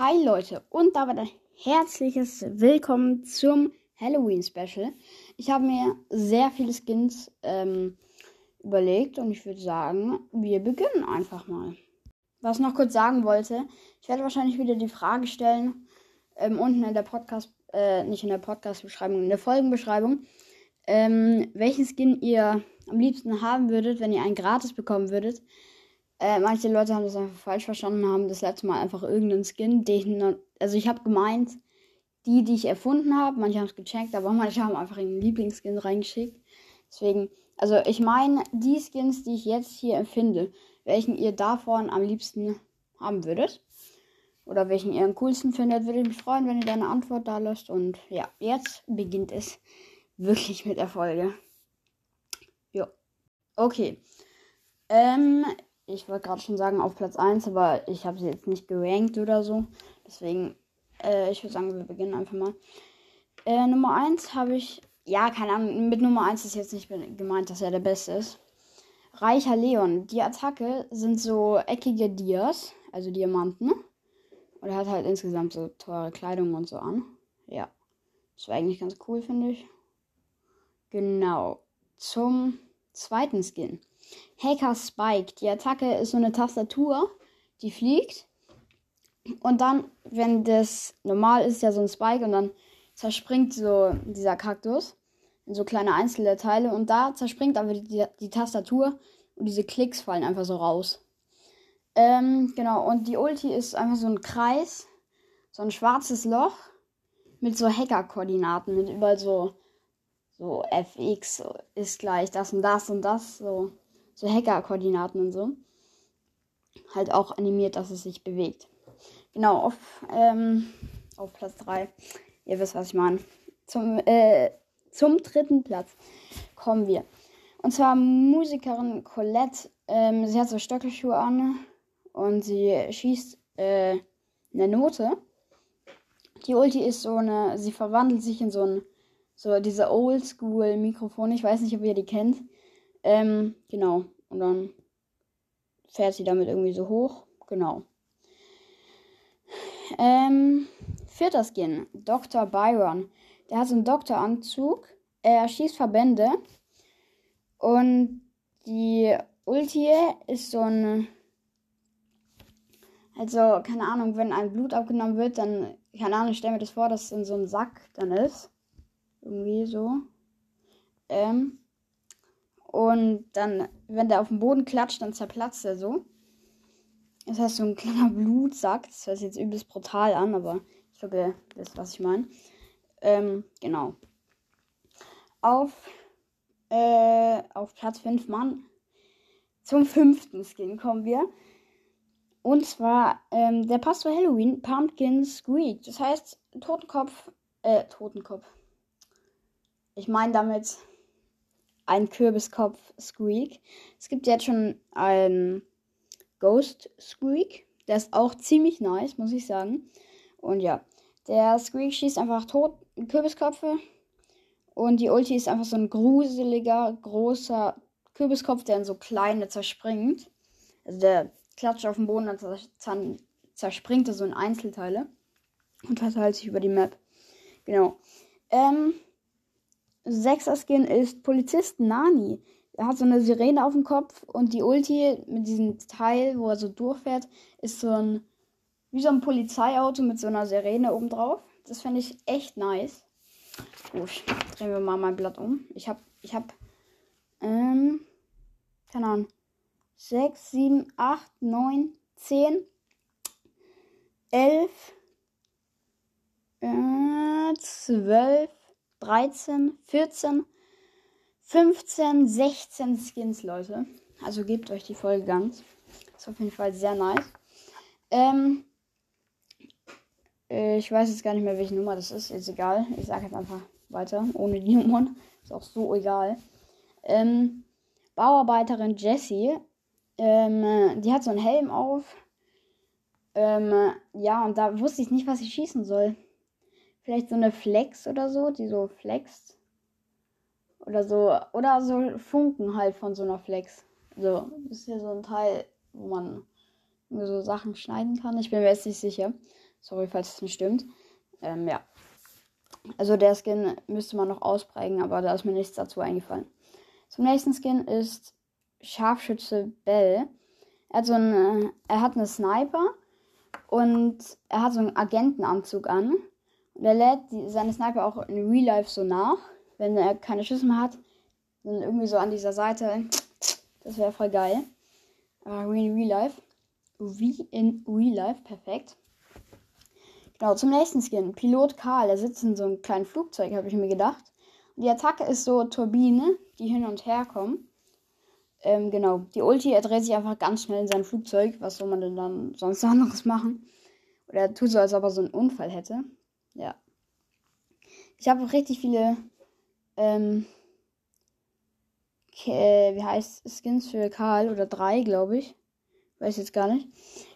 Hi Leute und damit ein herzliches Willkommen zum Halloween Special. Ich habe mir sehr viele Skins ähm, überlegt und ich würde sagen, wir beginnen einfach mal. Was ich noch kurz sagen wollte, ich werde wahrscheinlich wieder die Frage stellen, ähm, unten in der Podcast, äh, nicht in der Podcast-Beschreibung, in der Folgenbeschreibung, ähm, welchen Skin ihr am liebsten haben würdet, wenn ihr einen gratis bekommen würdet. Äh, manche Leute haben das einfach falsch verstanden, haben das letzte Mal einfach irgendeinen Skin, den, also ich habe gemeint, die, die ich erfunden habe, manche haben es gecheckt, aber manche haben einfach einen Lieblingsskin reingeschickt. Deswegen, also ich meine, die Skins, die ich jetzt hier empfinde, welchen ihr davon am liebsten haben würdet. Oder welchen ihr am coolsten findet, würde ich mich freuen, wenn ihr deine Antwort da lasst. Und ja, jetzt beginnt es wirklich mit der Folge. Jo. Okay. Ähm, ich wollte gerade schon sagen auf Platz 1, aber ich habe sie jetzt nicht gerankt oder so. Deswegen, äh, ich würde sagen, wir beginnen einfach mal. Äh, Nummer 1 habe ich, ja, keine Ahnung, mit Nummer 1 ist jetzt nicht gemeint, dass er der Beste ist. Reicher Leon. Die Attacke sind so eckige Dias, also Diamanten. Und er hat halt insgesamt so teure Kleidung und so an. Ja. Das war eigentlich ganz cool, finde ich. Genau. Zum zweiten Skin. Hacker Spike. Die Attacke ist so eine Tastatur, die fliegt. Und dann, wenn das normal ist, ja so ein Spike und dann zerspringt so dieser Kaktus in so kleine einzelne Teile und da zerspringt aber die, die Tastatur und diese Klicks fallen einfach so raus. Ähm, genau, und die Ulti ist einfach so ein Kreis, so ein schwarzes Loch mit so Hacker-Koordinaten, mit überall so, so FX ist gleich das und das und das, so so Hacker-Koordinaten und so. Halt auch animiert, dass es sich bewegt. Genau, auf, ähm, auf Platz 3. Ihr wisst, was ich meine. Zum, äh, zum dritten Platz kommen wir. Und zwar Musikerin Colette. Ähm, sie hat so Stöckelschuhe an und sie schießt äh, eine Note. Die Ulti ist so eine, sie verwandelt sich in so ein, so diese Oldschool-Mikrofone. Ich weiß nicht, ob ihr die kennt. Ähm, genau. Und dann fährt sie damit irgendwie so hoch. Genau. Ähm, vierter Skin. Dr. Byron. Der hat so einen Doktoranzug. Er schießt Verbände. Und die Ulti ist so ein. Also, keine Ahnung, wenn ein Blut abgenommen wird, dann, keine Ahnung, ich stelle mir das vor, dass es in so einem Sack dann ist. Irgendwie so. Ähm, und dann, wenn der auf den Boden klatscht, dann zerplatzt er so. Das heißt, so ein kleiner Blutsack. Das hört sich jetzt übelst brutal an, aber ich glaube, das ist, was ich meine. Ähm, genau. Auf, äh, auf Platz 5 Mann. Zum fünften Skin kommen wir. Und zwar, ähm, der passt zu Halloween, Pumpkin Squeak. Das heißt, Totenkopf, äh, Totenkopf. Ich meine damit ein Kürbiskopf Squeak. Es gibt jetzt schon einen Ghost Squeak. Der ist auch ziemlich nice, muss ich sagen. Und ja, der Squeak schießt einfach tot Kürbisköpfe. Und die Ulti ist einfach so ein gruseliger, großer Kürbiskopf, der in so kleine zerspringt. Also der klatscht auf den Boden, dann zerspringt er so in Einzelteile. Und verteilt sich über die Map. Genau. Ähm, Sechster Skin ist Polizist Nani. Er hat so eine Sirene auf dem Kopf und die Ulti mit diesem Teil, wo er so durchfährt, ist so ein wie so ein Polizeiauto mit so einer Sirene oben drauf. Das finde ich echt nice. Gut, drehen wir mal mein Blatt um. Ich habe, ich habe, ähm, keine Ahnung, 6, 7, 8, 9, 10, 11, äh, 12, 13, 14, 15, 16 Skins, Leute. Also gebt euch die Folge ganz. Ist auf jeden Fall sehr nice. Ähm, äh, ich weiß jetzt gar nicht mehr, welche Nummer das ist. Ist egal. Ich sage jetzt einfach weiter, ohne die Nummern. Ist auch so egal. Ähm, Bauarbeiterin Jessie. Ähm, die hat so einen Helm auf. Ähm, ja, und da wusste ich nicht, was ich schießen soll. Vielleicht so eine Flex oder so, die so flext. Oder so. Oder so Funken halt von so einer Flex. So, das ist ja so ein Teil, wo man so Sachen schneiden kann. Ich bin mir jetzt nicht sicher. Sorry, falls es nicht stimmt. Ähm, ja. Also der Skin müsste man noch ausprägen, aber da ist mir nichts dazu eingefallen. Zum nächsten Skin ist Scharfschütze Bell. Er hat so einen, er hat eine Sniper und er hat so einen Agentenanzug an. Und er lädt die, seine Sniper auch in Real Life so nach, wenn er keine Schüsse mehr hat. Dann irgendwie so an dieser Seite. Das wäre voll geil. Aber in Real Life. Wie in Real Life, perfekt. Genau, zum nächsten Skin. Pilot Karl, der sitzt in so einem kleinen Flugzeug, habe ich mir gedacht. Und die Attacke ist so Turbine, die hin und her kommen. Ähm, genau. Die Ulti, er dreht sich einfach ganz schnell in sein Flugzeug. Was soll man denn dann sonst anderes machen? Oder er tut so, als ob er so einen Unfall hätte. Ja. Ich habe auch richtig viele, ähm, wie heißt Skins für Karl oder drei, glaube ich. Weiß jetzt gar nicht.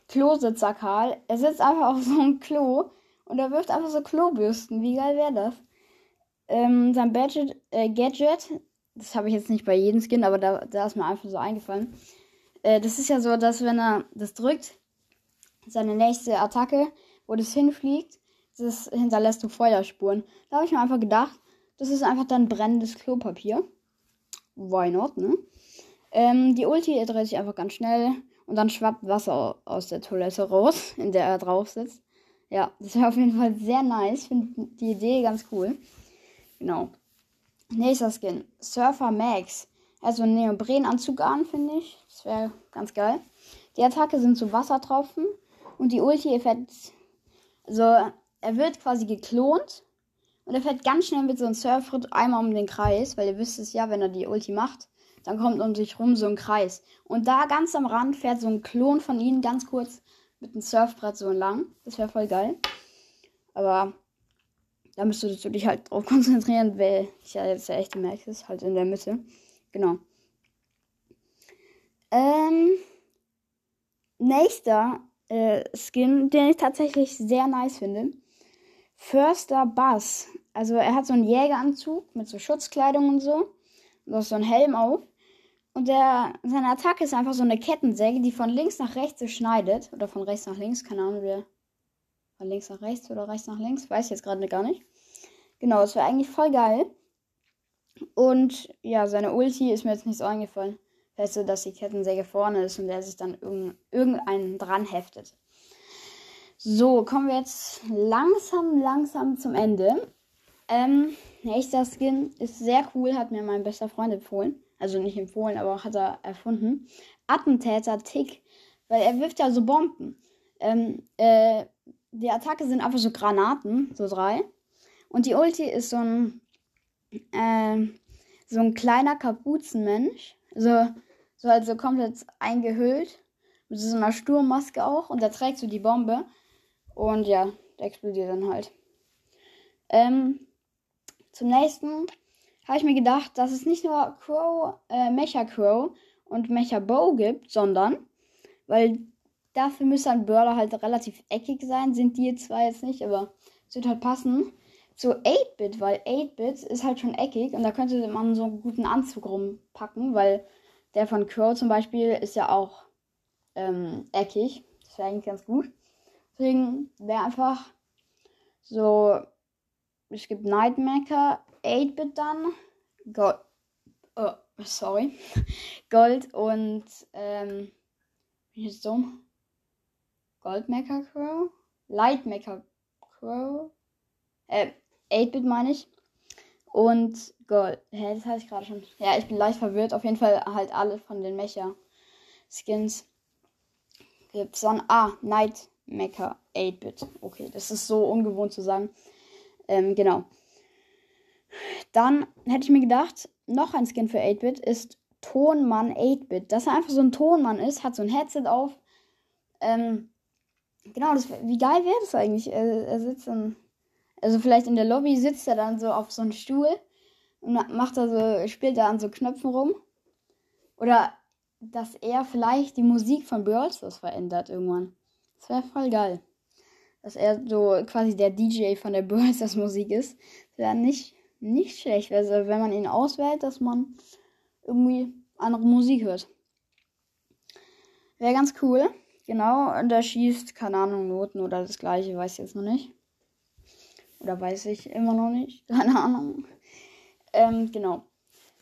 Klositzer Karl. Er sitzt einfach auf so einem Klo und er wirft einfach so Klobürsten. Wie geil wäre das? Ähm, sein Gadget, äh, Gadget das habe ich jetzt nicht bei jedem Skin, aber da, da ist mir einfach so eingefallen. Äh, das ist ja so, dass wenn er das drückt, seine nächste Attacke, wo das hinfliegt, das hinterlässt du Feuerspuren. Da habe ich mir einfach gedacht, das ist einfach dann brennendes Klopapier. Why not, ne? Ähm, die Ulti dreht sich einfach ganz schnell und dann schwappt Wasser aus der Toilette raus, in der er drauf sitzt. Ja, das wäre auf jeden Fall sehr nice. Ich finde die Idee ganz cool. Genau. Nächster Skin. Surfer Max. Also einen Neoprenanzug an, finde ich. Das wäre ganz geil. Die Attacke sind so Wassertropfen. Und die Ulti fährt. Also, er wird quasi geklont. Und er fährt ganz schnell mit so einem Surfritt einmal um den Kreis. Weil ihr wisst es ja, wenn er die Ulti macht, dann kommt um sich rum so ein Kreis. Und da ganz am Rand fährt so ein Klon von ihnen ganz kurz mit einem Surfbrett so lang. Das wäre voll geil. Aber da müsstest du dich halt drauf konzentrieren, weil ich ja jetzt der echte Max ist, halt in der Mitte. Genau. Ähm, nächster äh, Skin, den ich tatsächlich sehr nice finde. Förster Bass. Also er hat so einen Jägeranzug mit so Schutzkleidung und so. Und so einen Helm auf. Und der, seine Attacke ist einfach so eine Kettensäge, die von links nach rechts so schneidet. Oder von rechts nach links, keine Ahnung, wie. Von links nach rechts oder rechts nach links, weiß ich jetzt gerade gar nicht. Genau, es wäre eigentlich voll geil. Und ja, seine Ulti ist mir jetzt nicht so eingefallen. Weißt du, dass die Kettensäge vorne ist und der sich dann irgend, irgendeinen dran heftet. So, kommen wir jetzt langsam, langsam zum Ende. Ähm, nächster Skin ist sehr cool, hat mir mein bester Freund empfohlen. Also nicht empfohlen, aber hat er erfunden. Attentäter Tick, weil er wirft ja so Bomben. Ähm, äh, die Attacke sind einfach so Granaten, so drei. Und die Ulti ist so ein, äh, so ein kleiner Kapuzenmensch. So, so halt so komplett eingehüllt. Mit so einer Sturmmaske auch. Und der trägt so die Bombe. Und ja, der explodiert dann halt. Ähm, zum nächsten habe ich mir gedacht, dass es nicht nur Crow, äh, Mecha Crow und Mecha Bow gibt, sondern, weil dafür müsste ein Börder halt relativ eckig sein, sind die zwar jetzt nicht, aber es wird halt passen. So 8-Bit, weil 8-Bit ist halt schon eckig und da könnte man so einen guten Anzug rumpacken, weil der von Crow zum Beispiel ist ja auch ähm, eckig. Das wäre eigentlich ganz gut. Deswegen wäre einfach so, es gibt Nightmaker, 8-Bit dann, Gold, oh, sorry, Gold und, ähm, bin ich jetzt dumm? Goldmaker Crow? Lightmaker Crow? Äh, 8-Bit meine ich. Und Gold. Hä, das heißt ich gerade schon. Ja, ich bin leicht verwirrt. Auf jeden Fall halt alle von den Mecha-Skins. Gibt's dann. Ah, Night Mecha 8-Bit. Okay, das ist so ungewohnt zu sagen. Ähm, genau. Dann hätte ich mir gedacht, noch ein Skin für 8-Bit ist Tonmann 8-Bit. Dass er einfach so ein Tonmann ist, hat so ein Headset auf. Ähm, genau, das, wie geil wäre das eigentlich? Er, er sitzt dann, also vielleicht in der Lobby sitzt er dann so auf so einem Stuhl und macht da so, spielt da an so Knöpfen rum. Oder dass er vielleicht die Musik von Brawlstars verändert irgendwann. Das wäre voll geil. Dass er so quasi der DJ von der Brawlstars Musik ist. Das wäre nicht nicht schlecht. Also wenn man ihn auswählt, dass man irgendwie andere Musik hört. Wäre ganz cool. Genau, und er schießt, keine Ahnung, Noten oder das gleiche, weiß ich jetzt noch nicht. Oder weiß ich immer noch nicht, keine Ahnung. Ähm, genau.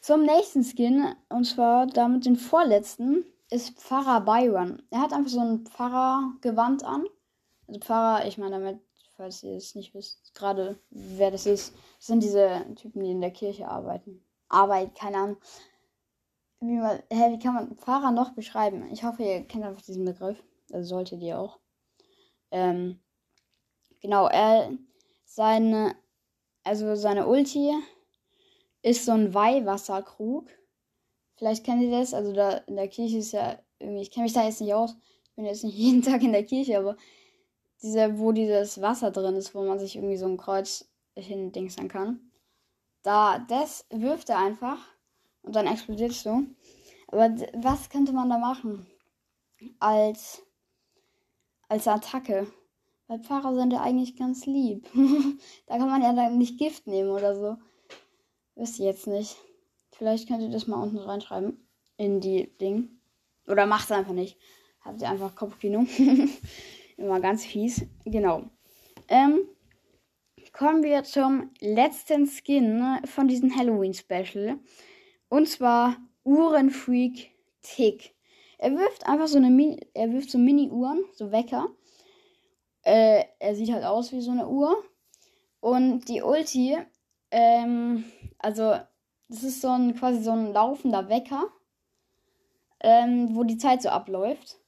Zum nächsten Skin, und zwar damit den vorletzten, ist Pfarrer Byron. Er hat einfach so ein Pfarrergewand an. Also Pfarrer, ich meine damit, falls ihr es nicht wisst, gerade wer das ist, sind diese Typen, die in der Kirche arbeiten. Arbeit, keine Ahnung. Wie, man, hä, wie kann man Pfarrer noch beschreiben? Ich hoffe, ihr kennt einfach diesen Begriff. Das solltet ihr auch. Ähm, genau, er, seine, also seine Ulti ist so ein Weihwasserkrug. Vielleicht kennt ihr das. Also da in der Kirche ist ja irgendwie, ich kenne mich da jetzt nicht aus. Ich bin jetzt nicht jeden Tag in der Kirche, aber diese, wo dieses Wasser drin ist, wo man sich irgendwie so ein Kreuz hindingsen kann. Da, das wirft er einfach und dann explodiert es so. Aber was könnte man da machen? Als, als Attacke. Weil Pfarrer sind ja eigentlich ganz lieb. da kann man ja dann nicht Gift nehmen oder so. Wisst ihr jetzt nicht. Vielleicht könnt ihr das mal unten reinschreiben. In die Ding. Oder macht es einfach nicht. Habt ihr einfach Kopfkino. Immer ganz fies. Genau. Ähm, kommen wir zum letzten Skin von diesem Halloween-Special. Und zwar Uhrenfreak Tick. Er wirft einfach so eine Mini, er wirft so Mini-Uhren, so Wecker. Äh, er sieht halt aus wie so eine Uhr. Und die Ulti, ähm, also das ist so ein quasi so ein laufender Wecker, ähm, wo die Zeit so abläuft.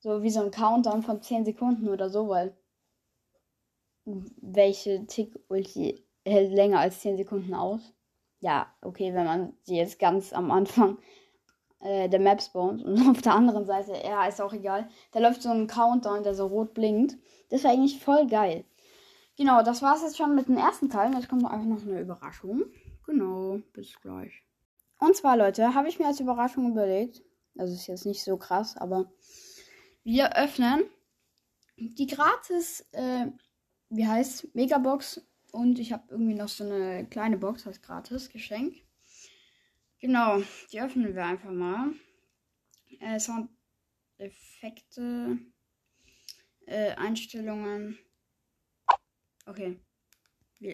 So wie so ein Countdown von 10 Sekunden oder so, weil welche Tick-Ulti hält länger als 10 Sekunden aus. Ja, okay, wenn man sie jetzt ganz am Anfang äh, der Map spawnt und auf der anderen Seite, ja, ist auch egal. Da läuft so ein Countdown, der so rot blinkt. Das wäre eigentlich voll geil. Genau, das war es jetzt schon mit dem ersten Teil. Jetzt kommt einfach noch eine Überraschung. Genau, bis gleich. Und zwar, Leute, habe ich mir als Überraschung überlegt, also ist jetzt nicht so krass, aber wir öffnen die gratis äh, wie heißt Megabox und ich habe irgendwie noch so eine kleine Box als gratis Geschenk. Genau, die öffnen wir einfach mal. Äh, Soundeffekte, äh, Einstellungen. Okay.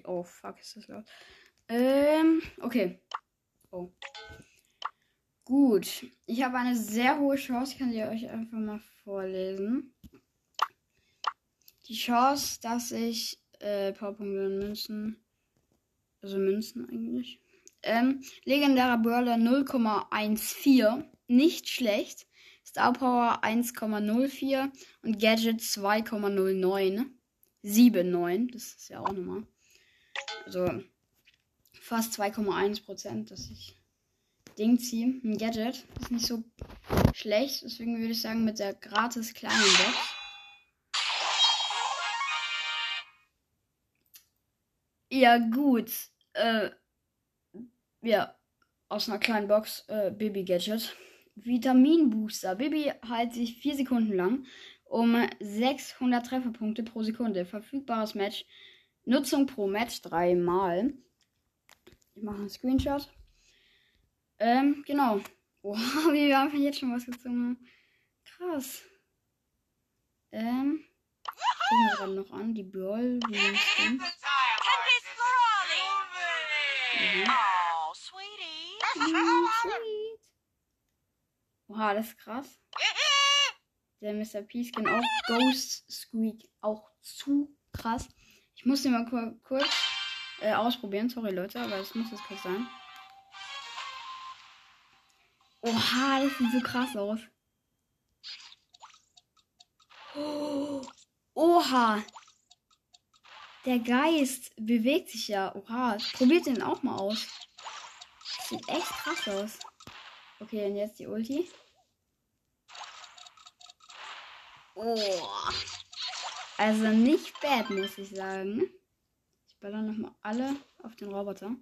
Oh, fuck, ist das laut. Ähm, okay. Oh. Gut. Ich habe eine sehr hohe Chance. Ich kann sie euch einfach mal vorlesen die Chance, dass ich äh, Powerpunkte und Münzen, also Münzen eigentlich, ähm, legendärer Brawler 0,14, nicht schlecht. Star Power 1,04 und Gadget 2,09. 7,9, das ist ja auch nochmal. Also fast 2,1 Prozent, dass ich Ding ziehe. Ein Gadget ist nicht so schlecht, deswegen würde ich sagen, mit der gratis kleinen Box Ja, gut. Äh, ja, aus einer kleinen Box, äh, Baby Gadget. Vitaminbooster. Baby heilt sich 4 Sekunden lang um 600 Trefferpunkte pro Sekunde. Verfügbares Match. Nutzung pro Match dreimal. Ich mache einen Screenshot. Ähm, genau. Wow, wie wir einfach jetzt schon was gezogen haben. Krass. Ähm, gucken wir gerade noch an. Die Brawl. Wie Mhm. Oh, sweetie. Sweet. Oha, das ist krass. Der Mr. P-Skin auch Ghost Squeak. Auch zu krass. Ich muss den mal kur kurz äh, ausprobieren. Sorry, Leute, aber das muss jetzt kurz sein. Oha, das sieht so krass aus. Oh, oha. Der Geist bewegt sich ja. Oha, probiert den auch mal aus. Sieht echt krass aus. Okay, und jetzt die Ulti. Oh. Also nicht bad, muss ich sagen. Ich baller nochmal alle auf den Roboter.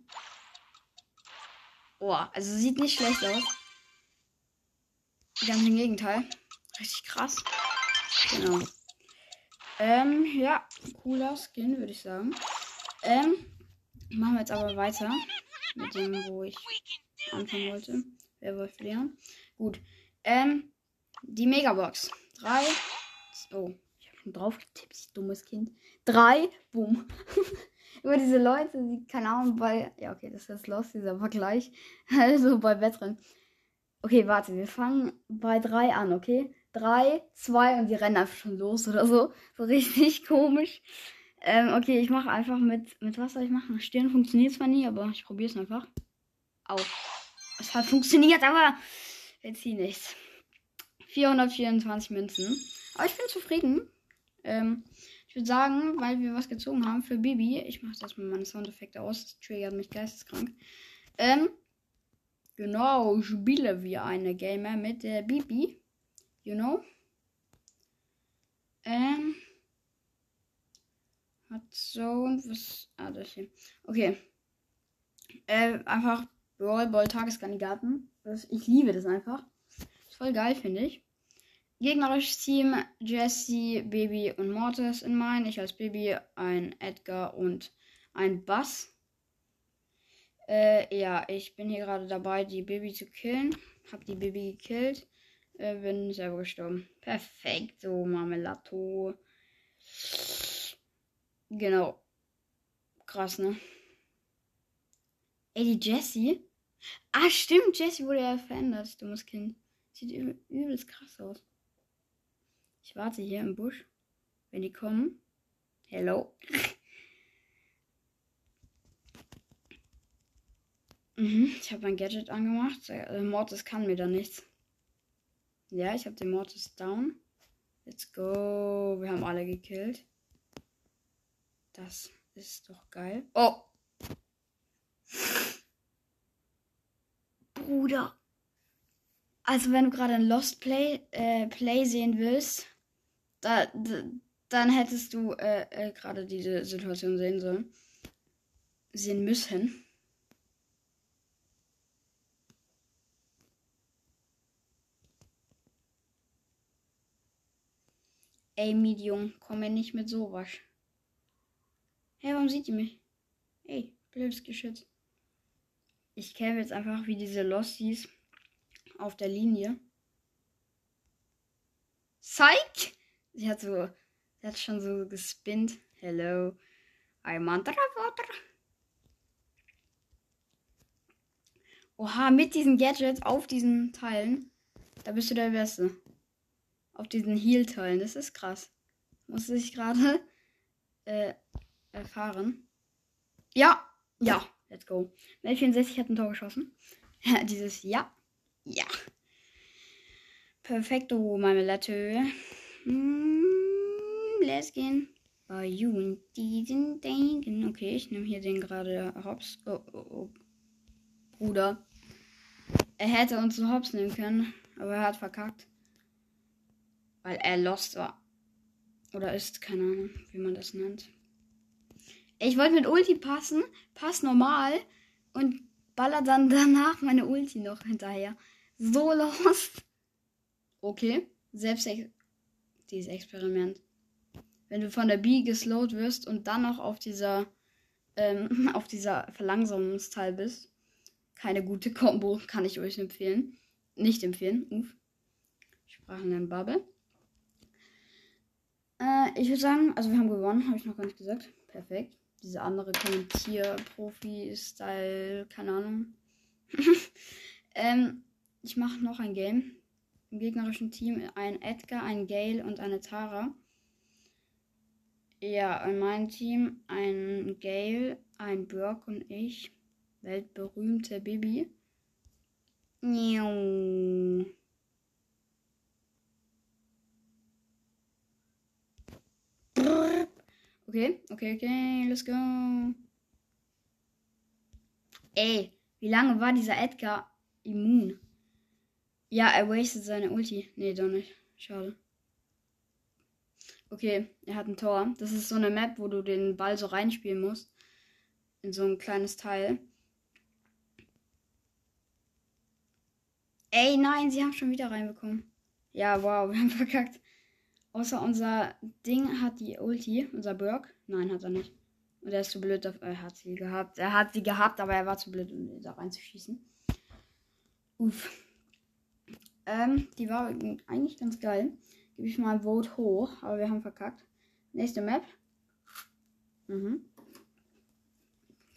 Oh, also sieht nicht schlecht aus. Ganz im Gegenteil. Richtig krass. Genau. Ähm, ja, cooler Skin, würde ich sagen. Ähm, machen wir jetzt aber weiter mit dem, wo ich anfangen wollte. Wer wollte lernen? Gut. Ähm, die Megabox. 3, Oh, ich habe schon drauf getippt, dummes Kind. Drei, boom. Über diese Leute, die, keine Ahnung, bei. Ja, okay, das ist los, dieser Vergleich. Also bei Wettrennen. Okay, warte, wir fangen bei drei an, okay? Drei, zwei und die rennen einfach schon los oder so. So richtig komisch. Ähm, okay, ich mache einfach mit. Mit was soll ich machen? Stirn funktioniert zwar nie, aber ich probiere es einfach. Au. Es hat funktioniert, aber wir ziehen nichts. 424 Münzen. Aber ich bin zufrieden. Ähm, ich würde sagen, weil wir was gezogen haben für Bibi. Ich mache das mit meinen Soundeffekte aus. Das triggert mich geisteskrank. Ähm, genau, spielen wir eine Gamer mit der Bibi. You know? Ähm. Hat so und was. Ah, das hier. Okay. Äh, einfach Brawl Ball Tageskandidaten. Ich liebe das einfach. Ist voll geil, finde ich. Gegnerisches Team Jesse, Baby und Mortis in mein. Ich als Baby, ein Edgar und ein Bass. Äh, ja, ich bin hier gerade dabei, die Baby zu killen. Hab die Baby gekillt. Äh, bin selber gestorben. Perfekt, so Marmelato. Genau. Krass, ne? Ey, die Jessie. Ah, stimmt, Jessie wurde ja verändert, dummes Kind. Sieht übelst krass aus. Ich warte hier im Busch. Wenn die kommen. Hello. mhm, ich habe mein Gadget angemacht. Äh, Mortis kann mir da nichts. Ja, ich habe den Mortis down. Let's go. Wir haben alle gekillt. Das ist doch geil. Oh. Bruder. Also wenn du gerade ein Lost Play, äh, Play sehen willst, da, da, dann hättest du äh, äh, gerade diese Situation sehen sollen. Sehen müssen. Ey, Medium, komm mir nicht mit sowas. Hey, warum sieht die mich? Ey, blödes Geschütz. Ich käme jetzt einfach wie diese Losties auf der Linie. Psych! Sie hat so, sie hat schon so gespinnt. Hello, I'm underwater. Oha, mit diesen Gadgets auf diesen Teilen, da bist du der Beste. Auf diesen Heal-Teilen, das ist krass. Muss ich gerade äh, erfahren. Ja, ja, let's go. Mel 64 hat ein Tor geschossen. Dieses Ja. Ja. Perfekto, Marmelade. Mm, let's gehen. Bei you in diesen Denken. Okay, ich nehme hier den gerade Hops. Oh, oh, oh. Bruder. Er hätte uns so Hops nehmen können, aber er hat verkackt. Weil er lost war. Oder ist, keine Ahnung, wie man das nennt. Ich wollte mit Ulti passen, pass normal und baller dann danach meine Ulti noch hinterher. So lost. Okay, selbst dieses Experiment. Wenn du von der B geslowt wirst und dann noch auf dieser ähm, auf dieser Verlangsamungsteil bist, keine gute Combo, kann ich euch empfehlen. Nicht empfehlen. Uff. Sprachen in Bubble. Äh, ich würde sagen, also wir haben gewonnen, habe ich noch gar nicht gesagt. Perfekt. Diese andere Kommentier-Profi-Style, keine Ahnung. ähm, ich mache noch ein Game. Im gegnerischen Team ein Edgar, ein Gale und eine Tara. Ja, in meinem Team ein Gale, ein Brock und ich. Weltberühmte Bibi. Okay, okay, okay, let's go. Ey, wie lange war dieser Edgar immun? Ja, er wastet seine Ulti. Nee, doch nicht. Schade. Okay, er hat ein Tor. Das ist so eine Map, wo du den Ball so reinspielen musst. In so ein kleines Teil. Ey, nein, sie haben schon wieder reinbekommen. Ja, wow, wir haben verkackt. Außer unser Ding hat die Ulti, unser Burg. Nein, hat er nicht. Und er ist zu blöd, er hat sie gehabt. Er hat sie gehabt, aber er war zu blöd, um da reinzuschießen. Uff. Ähm, die war eigentlich ganz geil. gebe ich mal Vote hoch. Aber wir haben verkackt. Nächste Map. Mhm.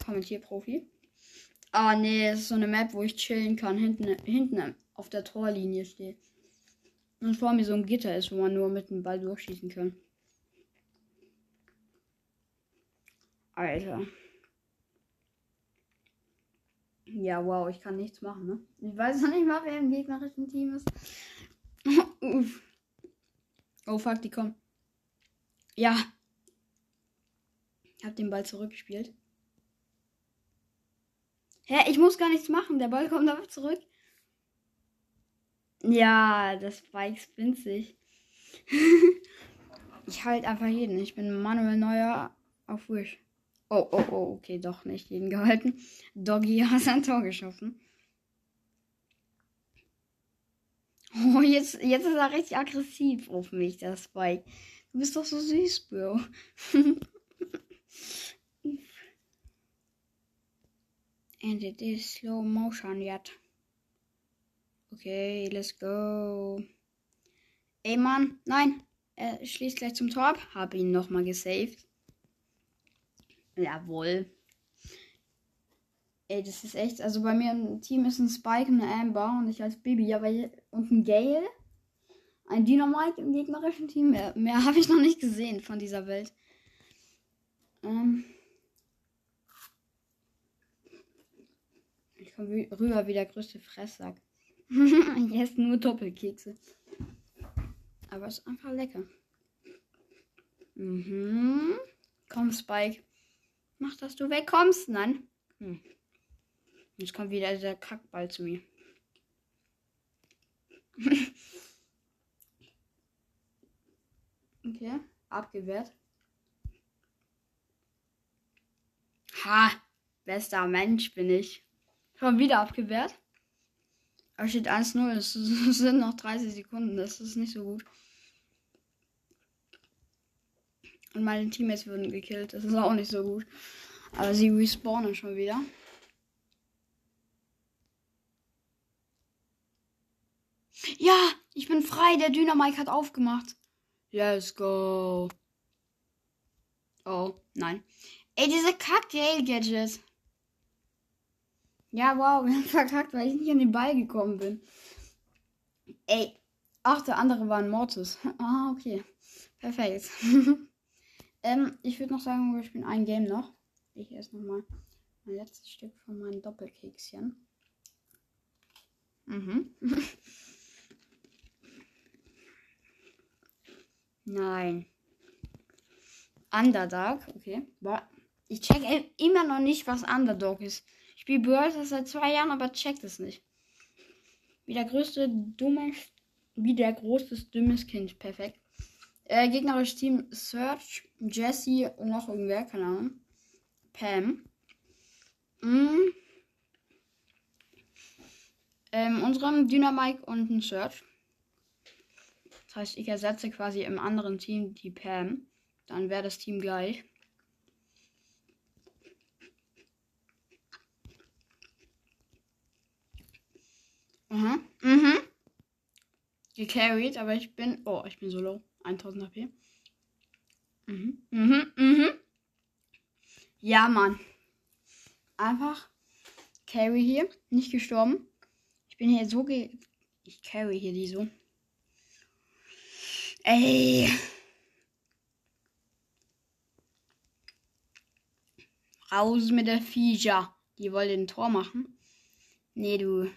Kommentierprofi. Ah, nee, das ist so eine Map, wo ich chillen kann. Hinten, hinten auf der Torlinie stehe. Und vor mir so ein Gitter ist, wo man nur mit dem Ball durchschießen kann. Alter. Ja, wow, ich kann nichts machen, ne? Ich weiß noch nicht mal, wer im gegnerischen Team ist. Uff. Oh fuck, die kommen. Ja. Ich hab den Ball zurückgespielt. Hä, ich muss gar nichts machen. Der Ball kommt aber zurück. Ja, das Spike spinnt sich. ich halte einfach jeden. Ich bin Manuel Neuer auf Wish. Oh, oh, oh, okay, doch nicht jeden gehalten. Doggy hat sein Tor geschossen. Oh, jetzt, jetzt ist er richtig aggressiv auf mich, der Spike. Du bist doch so süß, Bro. And it is slow motion yet. Okay, let's go. Ey, Mann, nein. Er schließt gleich zum Tor ab. Hab ihn nochmal gesaved. Jawohl. Ey, das ist echt. Also bei mir im Team ist ein Spike und eine Amber und ich als Baby. Aber hier, und ein Gale. Ein Dynamite im gegnerischen Team. Mehr, mehr habe ich noch nicht gesehen von dieser Welt. Ähm. Ich komme rüber wie der größte Fresssack. ich esse nur Doppelkekse. Aber es ist einfach lecker. Mhm. Komm, Spike. Mach, dass du wegkommst. Nein. Hm. Jetzt kommt wieder dieser Kackball zu mir. okay, abgewehrt. Ha, bester Mensch bin ich. Schon wieder abgewehrt. Aber steht 1-0. Es sind noch 30 Sekunden. Das ist nicht so gut. Und meine Teammates wurden gekillt. Das ist auch nicht so gut. Aber sie respawnen schon wieder. Ja, ich bin frei. Der Dynamike hat aufgemacht. Let's go. Oh, nein. Ey, diese Kack-Gale-Gadgets. Ja, wow, wir haben verkackt, weil ich nicht an den Ball gekommen bin. Ey. Ach, der andere war ein Mortis. Ah, okay. Perfekt. Ähm, ich würde noch sagen, wir spielen ein Game noch. Ich esse nochmal mein letztes Stück von meinen Doppelkekschen. Mhm. Nein. Underdog, okay. Ich check immer noch nicht, was Underdog ist. Ich spiele Brawl seit zwei Jahren, aber check das nicht. Wie der größte dumme, wie der größte dummes Kind. Perfekt. Äh, gegnerisches Team Search, Jesse und noch irgendwer, keine Ahnung. Pam. Mm. Ähm, unserem Dynamike und ein Search. Das heißt, ich ersetze quasi im anderen Team die Pam. Dann wäre das Team gleich. Mhm. Mhm. Gecarried, aber ich bin. Oh, ich bin so low. 1000 HP. Mhm, mhm, mhm. Ja, Mann. Einfach Carry hier. Nicht gestorben. Ich bin hier so ge. Ich carry hier die so. Ey. Raus mit der Viecher. Die wollen ein Tor machen. Nee, du.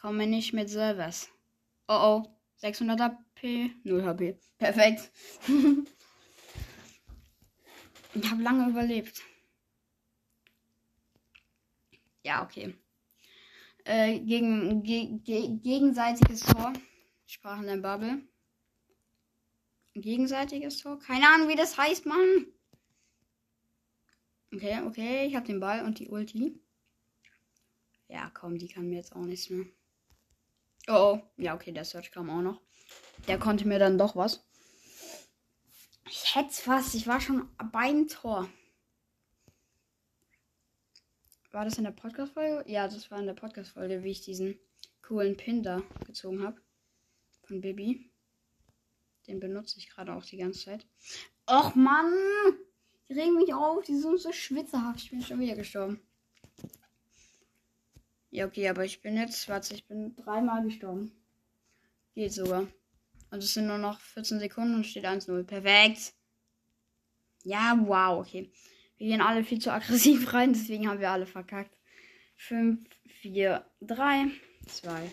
Komme nicht mit Servers. Oh oh. 600 HP. 0 HP. Perfekt. ich habe lange überlebt. Ja, okay. Äh, gegen, ge, ge, gegenseitiges Tor. Sprachen der Bubble. Gegenseitiges Tor. Keine Ahnung, wie das heißt, Mann. Okay, okay. Ich habe den Ball und die Ulti. Ja, komm, die kann mir jetzt auch nichts mehr. Oh, oh. Ja, okay, der Search kam auch noch. Der konnte mir dann doch was. Ich hätte es fast. Ich war schon beim Tor. War das in der Podcast-Folge? Ja, das war in der Podcast-Folge, wie ich diesen coolen Pin da gezogen habe. Von Bibi. Den benutze ich gerade auch die ganze Zeit. Och Mann! Die regen mich auf. Die sind so schwitzerhaft. Ich bin schon wieder gestorben. Ja, okay, aber ich bin jetzt, warte, ich bin dreimal gestorben. Geht sogar. Und es sind nur noch 14 Sekunden und steht 1-0. Perfekt. Ja, wow, okay. Wir gehen alle viel zu aggressiv rein, deswegen haben wir alle verkackt. 5, 4, 3, 2,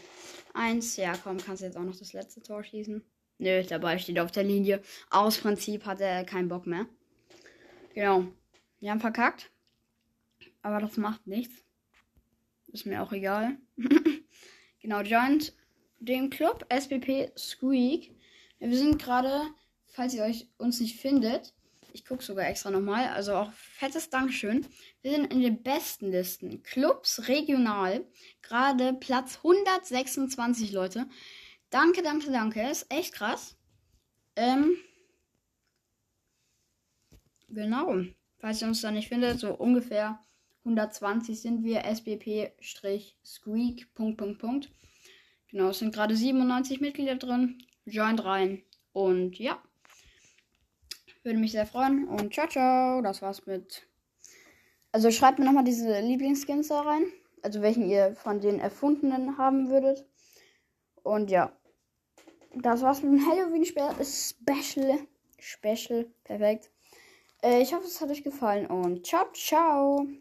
1. Ja, komm, kannst du jetzt auch noch das letzte Tor schießen? Nö, dabei steht auf der Linie. Aus Prinzip hat er keinen Bock mehr. Genau. Wir haben verkackt. Aber das macht nichts. Ist mir auch egal. genau, joint den Club SBP Squeak. Wir sind gerade, falls ihr euch uns nicht findet, ich gucke sogar extra nochmal, also auch fettes Dankeschön. Wir sind in den besten Listen. Clubs regional, gerade Platz 126, Leute. Danke, danke, danke. Ist echt krass. Ähm, genau. Falls ihr uns da nicht findet, so ungefähr 120 sind wir. SBP-Squeak. Punkt, Punkt, Punkt. Genau, es sind gerade 97 Mitglieder drin. Joint rein. Und ja. Würde mich sehr freuen. Und ciao, ciao. Das war's mit. Also schreibt mir nochmal diese Lieblingsskins da rein. Also welchen ihr von den erfundenen haben würdet. Und ja. Das war's mit dem Halloween-Special. Special. Perfekt. Äh, ich hoffe, es hat euch gefallen. Und ciao, ciao.